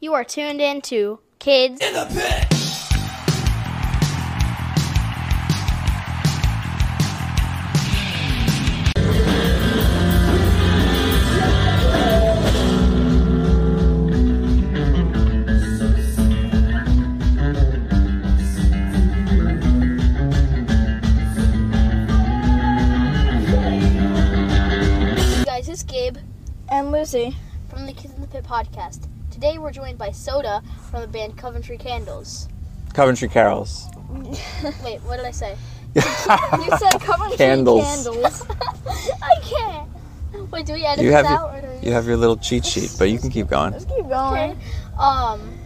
You are tuned in to Kids In the pit. Hey guys, is Gabe And Lucy. from the Kids in the Pit podcast. Today we're joined by Soda from the band Coventry Candles. Coventry Carols. Wait, what did I say? You said Coventry Candles. candles. I can't. Wait, do we edit You this have out? your, or do we... you have your little cheat sheet, but you can keep going. Let's keep going. Okay. Um,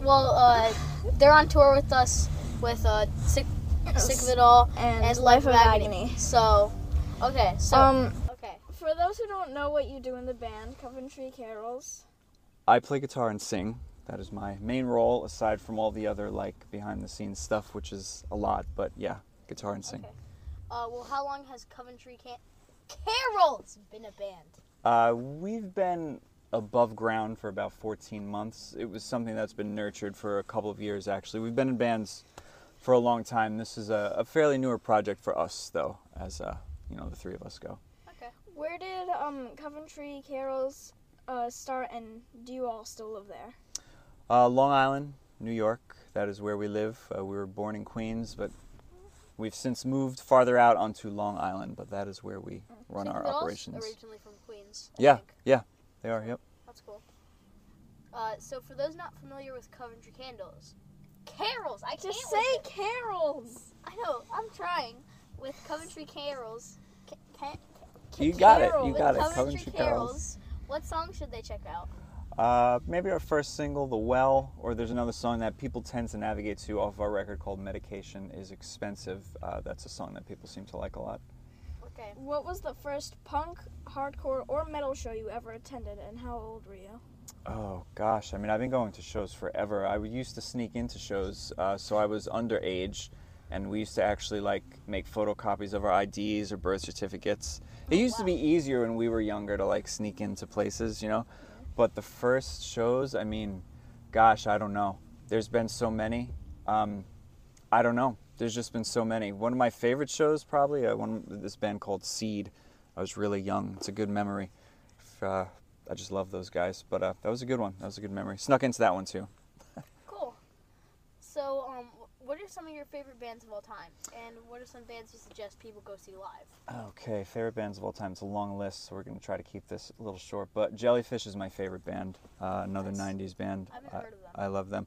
well, uh, they're on tour with us with uh, Sick, Sick of It All And, Life of Agony. So, okay, so Um, okay, for those who don't know what you do in the band, Coventry Carols. I play guitar and sing. That is my main role, aside from all the other like behind the scenes stuff, which is a lot. But yeah, guitar and sing. Okay. uh, well, how long has Coventry Can- Carols been a band? Uh, we've been above ground for about 14 months. It was something that's been nurtured for a couple of years, actually. We've been in bands for a long time. This is a, a fairly newer project for us, though, as uh, you know, the three of us go. Okay. Where did um Coventry Carols uh, start, and do you all still live there? Uh, Long Island, New York. That is where we live. Uh, we were born in Queens, but we've since moved farther out onto Long Island. But that is where we run Sick our of It All's operations. Originally from Queens. I Yeah, think. yeah, they are. Yep. That's cool. Uh, so for those not familiar with Coventry Candles, Carols. I Just can't say carols. I know. I'm trying with Coventry Carols. Ca- ca- ca- You got it. You got it. Coventry, Coventry Carols. Carols. What song should they check out? Uh, maybe our first single, "The Well," or there's another song that people tend to navigate to off of our record called "Medication Is Expensive." Uh, that's a song that people seem to like a lot. Okay. What was the first punk, hardcore, or metal show you ever attended, and how old were you? Oh gosh, I mean, I've been going to shows forever. I used to sneak into shows, uh, so I was underage, and we used to actually like make photocopies of our IDs or birth certificates. It used to be easier when we were younger to like sneak into places, you know. But the first shows, I mean, gosh, I don't know. There's been so many. Um, I don't know. There's just been so many. One of my favorite shows, probably, uh, one this band called Seed. I was really young. It's a good memory. Uh, I just love those guys. But uh, that was a good one. That was a good memory. Snuck into that one too. Cool. So, um, what are some of your favorite bands of all time, and what are some bands you suggest people go see live? Okay, favorite bands of all time. It's a long list, so we're gonna try to keep this a little short. But Jellyfish is my favorite band. Uh, another Nice. '90s band. I haven't I- heard of them. I love them.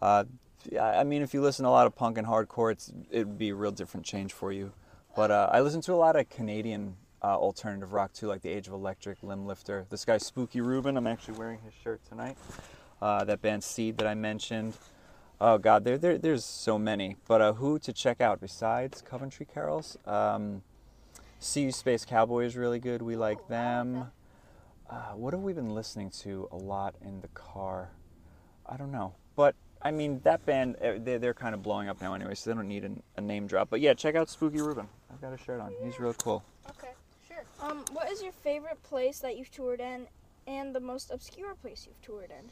Uh, yeah, I mean, if you listen to a lot of punk and hardcore, it's it would be a real different change for you. But uh, I listen to a lot of Canadian uh, alternative rock too, like the Age of Electric, Limblifter. This guy Spookey Ruben. I'm actually wearing his shirt tonight. Uh, that band Seed that I mentioned. Oh God, there, there there's so many. But uh, who to check out besides Coventry Carols? Um, See Space Cowboy is really good. We like Oh, them. Uh, what have we been listening to a lot in the car? I don't know. But I mean, that band, eh, they're, they're kind of blowing up now anyway, so they don't need an, a name drop. But yeah, check out Spookey Ruben. I've got a shirt on. He's real cool. Okay, sure. Um, what is your favorite place that you've toured in, and the most obscure place you've toured in?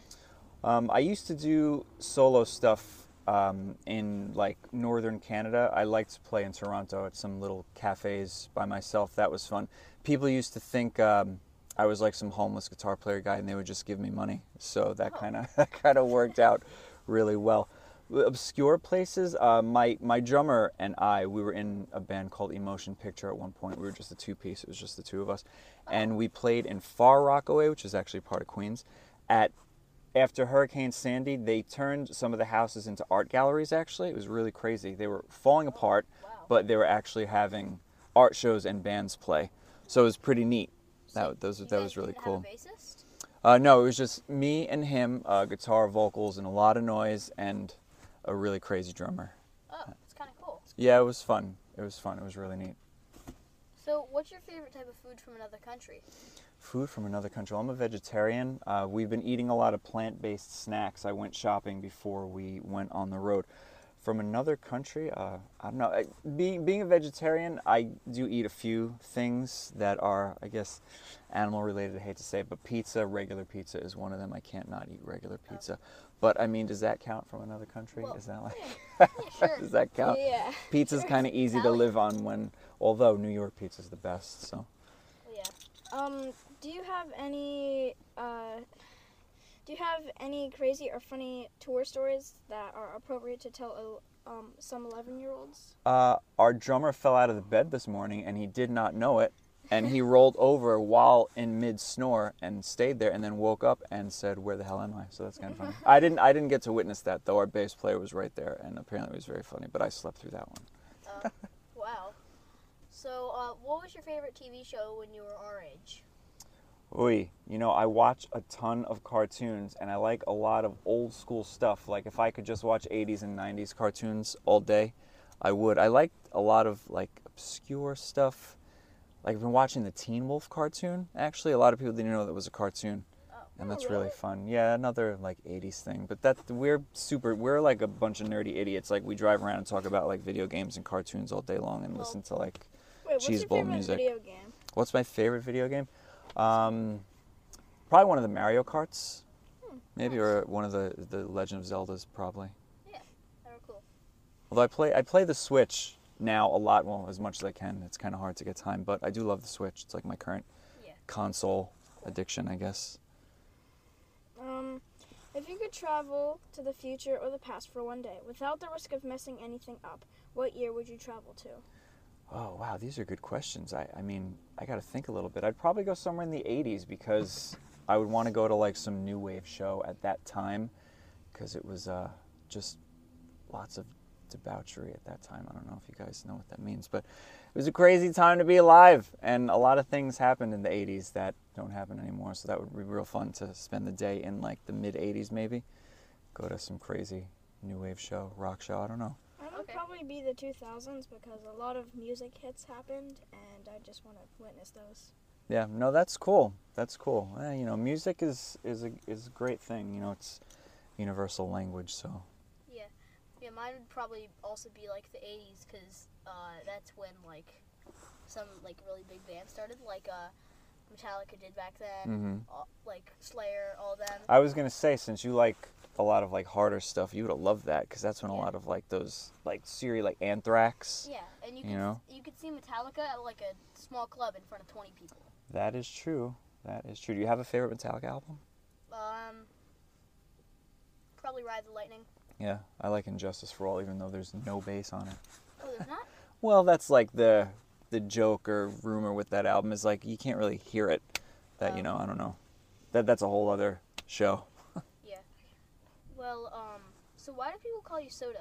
Um, I used to do solo stuff um, in like northern Canada. I liked to play in Toronto at some little cafes by myself. That was fun. People used to think um, I was like some homeless guitar player guy, and they would just give me money. So that Oh. kind of that kind of worked out really well. Obscure places. Uh, my my drummer and I, we were in a band called Emotion Picture at one point. We were just a two piece. It was just the two of us, and we played in Far Rockaway, which is actually part of Queens, at after Hurricane Sandy, they turned some of the houses into art galleries. Actually, it was really crazy. They were falling apart, but they were actually having art shows and bands play. So it was pretty neat. That those that was really cool. Bassist? Uh, no, it was just me and him, uh, guitar, vocals, and a lot of noise, and a really crazy drummer. Oh, it's kind of cool. Yeah, it was fun. It was fun. It was really neat. So, what's your favorite type of food from another country? Food from another country. I'm a vegetarian. Uh, we've been eating a lot of plant-based snacks. I went shopping before we went on the road. From another country, uh, I don't know. I- Being being a vegetarian, I do eat a few things that are, I guess, animal related. I hate to say it, but pizza, regular pizza, is one of them. I can't not eat regular pizza. But I mean, does that count from another country? Well, is that like? Yeah, sure. does that count? Yeah. Pizza's kind of easy to live on when, although New York pizza's the best. So. Yeah. Um, do you have any uh, do you have any crazy or funny tour stories that are appropriate to tell uh, um, some 11 year olds? Uh, our drummer fell out of the bed this morning and he did not know it. And he rolled over while in mid snore and stayed there and then woke up and said, Where the hell am I? So that's kind of funny. I didn't I didn't get to witness that though. Our bass player was right there and apparently it was very funny, but I slept through that one. Uh, wow. So, uh, what was your favorite TV show when you were our age? Oy, you know, I watch a ton of cartoons and I like a lot of old school stuff. Like if I could just watch 80s and 90s cartoons all day, I would. I liked a lot of like obscure stuff. Like I've been watching the Teen Wolf cartoon. Actually, a lot of people didn't know that was a cartoon. Oh. And Oh, that's really really? fun. Yeah, another like 80s thing. But that we're super we're like a bunch of nerdy idiots. Like we drive around and talk about like video games and cartoons all day long and Well- listen to like Wait, Cheese bowl music. video game? What's my favorite video game? Um, probably one of the Mario Karts, Hmm, maybe, nice. or one of the the Legend of Zeldas, probably. Yeah, they were cool. Although I play I play the Switch now a lot, well as much as I can. It's kind of hard to get time, but I do love the Switch. It's like my current Yeah. console addiction, I guess. Um, if you could travel to the future or the past for one day without the risk of messing anything up, what year would you travel to? Oh wow, these are good questions. I, I mean, I got to think a little bit. I'd probably go somewhere in the '80s because I would want to go to like some new wave show at that time because it was uh, just lots of debauchery at that time. I don't know if you guys know what that means, but it was a crazy time to be alive, and a lot of things happened in the '80s that don't happen anymore. So that would be real fun to spend the day in like the mid '80s, maybe. Go to some crazy new wave show, rock show. I don't know. I would Okay. probably be the 2000s because a lot of music hits happened, and I just want to witness those. Yeah, no, that's cool. That's cool. Eh, you know, music is is a is a great thing. You know, it's universal language. So Yeah. Yeah, mine would probably also be like the 80s because uh, that's when like some like really big bands started, like uh, Metallica did back then, hmm all, like Slayer, all them. I was gonna say, since you like a lot of like harder stuff, you would have loved that because that's when a lot of like those like Siri like Anthrax. Yeah, and you You could know? you could see Metallica at like a small club in front of 20 people. That is true. That is true. Do you have a favorite Metallica album? Um, probably Ride the Lightning. Yeah, I like And Justice for All, even though there's no bass on it. Oh, there's not. Well, that's like the the joke or rumor with that album is like you can't really hear it. That you Oh. know, I don't know. That that's a whole other show. Yeah. Well, um, so why do people call you Soda?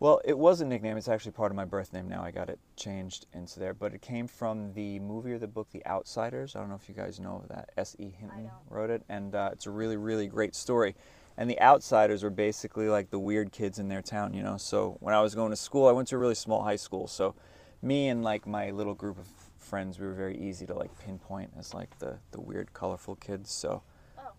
Well, it was a nickname. It's actually part of my birth name now. I got it changed into there, but it came from the movie or the book The Outsiders. I don't know if you guys know that. S. E. Hinton wrote it, and uh, it's a really, really great story. And the Outsiders were basically like the weird kids in their town, you know. So when I was going to school, I went to a really small high school. So me and like my little group of friends, we were very easy to like pinpoint as like the the weird, colorful kids. So Oh.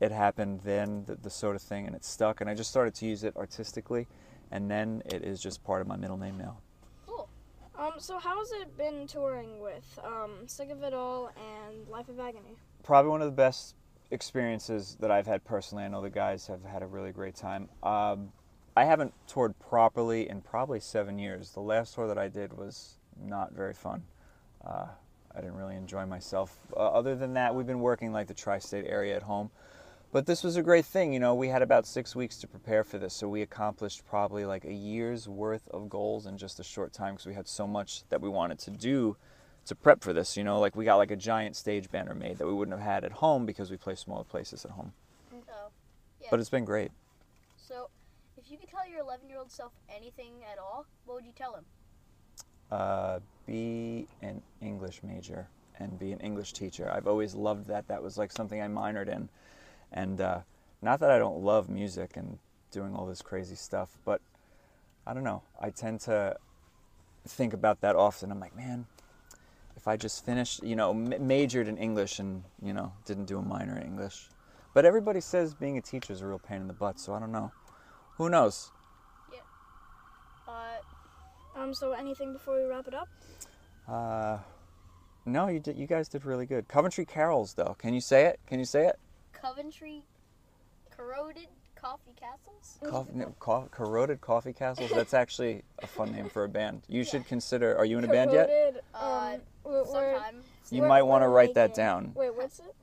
it happened then, the, the soda thing, and it stuck. And I just started to use it artistically, and then it is just part of my middle name now. Cool. Um, so how has it been touring with um, Sick of It All and Life of Agony? Probably one of the best experiences that I've had personally. I know the guys have had a really great time. Um, I haven't toured properly in probably seven years. The last tour that I did was not very fun. Uh, I didn't really enjoy myself. Uh, other than that, we've been working like the tri-state area at home. But this was a great thing, you know. We had about six weeks to prepare for this, so we accomplished probably like a year's worth of goals in just a short time because we had so much that we wanted to do to prep for this. You know, like we got like a giant stage banner made that we wouldn't have had at home because we play smaller places at home. So, yeah. But it's been great. so, if you could tell your 11 year old self anything at all, what would you tell him? Uh, be an English major and be an English teacher. I've always loved that. That was like something I minored in, and uh, not that I don't love music and doing all this crazy stuff, but I don't know. I tend to think about that often. I'm like, man, if I just finished, you know, majored in English and you know didn't do a minor in English, but everybody says being a teacher is a real pain in the butt. So I don't know. Who knows? Um, so anything before we wrap it up? Uh, no, you did. You guys did really good. Coventry Carols, though. Can you say it? Can you say it? Coventry corroded coffee castles. Coff- no, co- corroded Coffee Castles. That's actually a fun name for a band. You should consider. Are you in a band yet? Corroded, Uh, Um, we're, we're, Sometime. You we're- might want to we're write that down. Wait, what's it?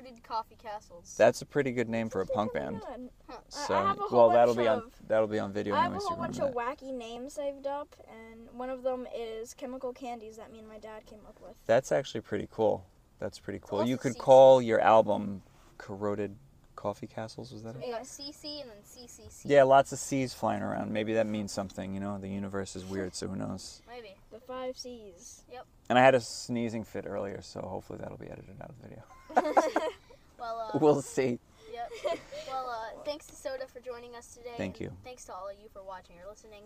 Corroded coffee castles. That's a pretty good name for a punk band. Huh. I- I So, have a whole well, that'll be on that'll be on video I have a whole bunch of wacky names saved up, and one of them is chemical candies that me and my dad came up with. That's actually pretty cool. That's pretty cool. You could CC. call your album "Corroded Coffee Castles." Was that it? Got CC and then CCC. Yeah, lots of C's flying around. Maybe that means something. You know, the universe is weird, so who knows? Maybe. The five C's. And I had a sneezing fit earlier, so hopefully that'll be edited out of the video. Well, uh, we'll see. Yep. Well, uh, thanks to Soda for joining us today. Thank you. Thanks to all of you for watching or listening.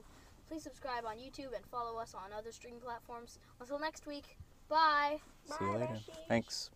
Please subscribe on YouTube and follow us on other streaming platforms. Until next week, bye. See you later. Beshi. Thanks.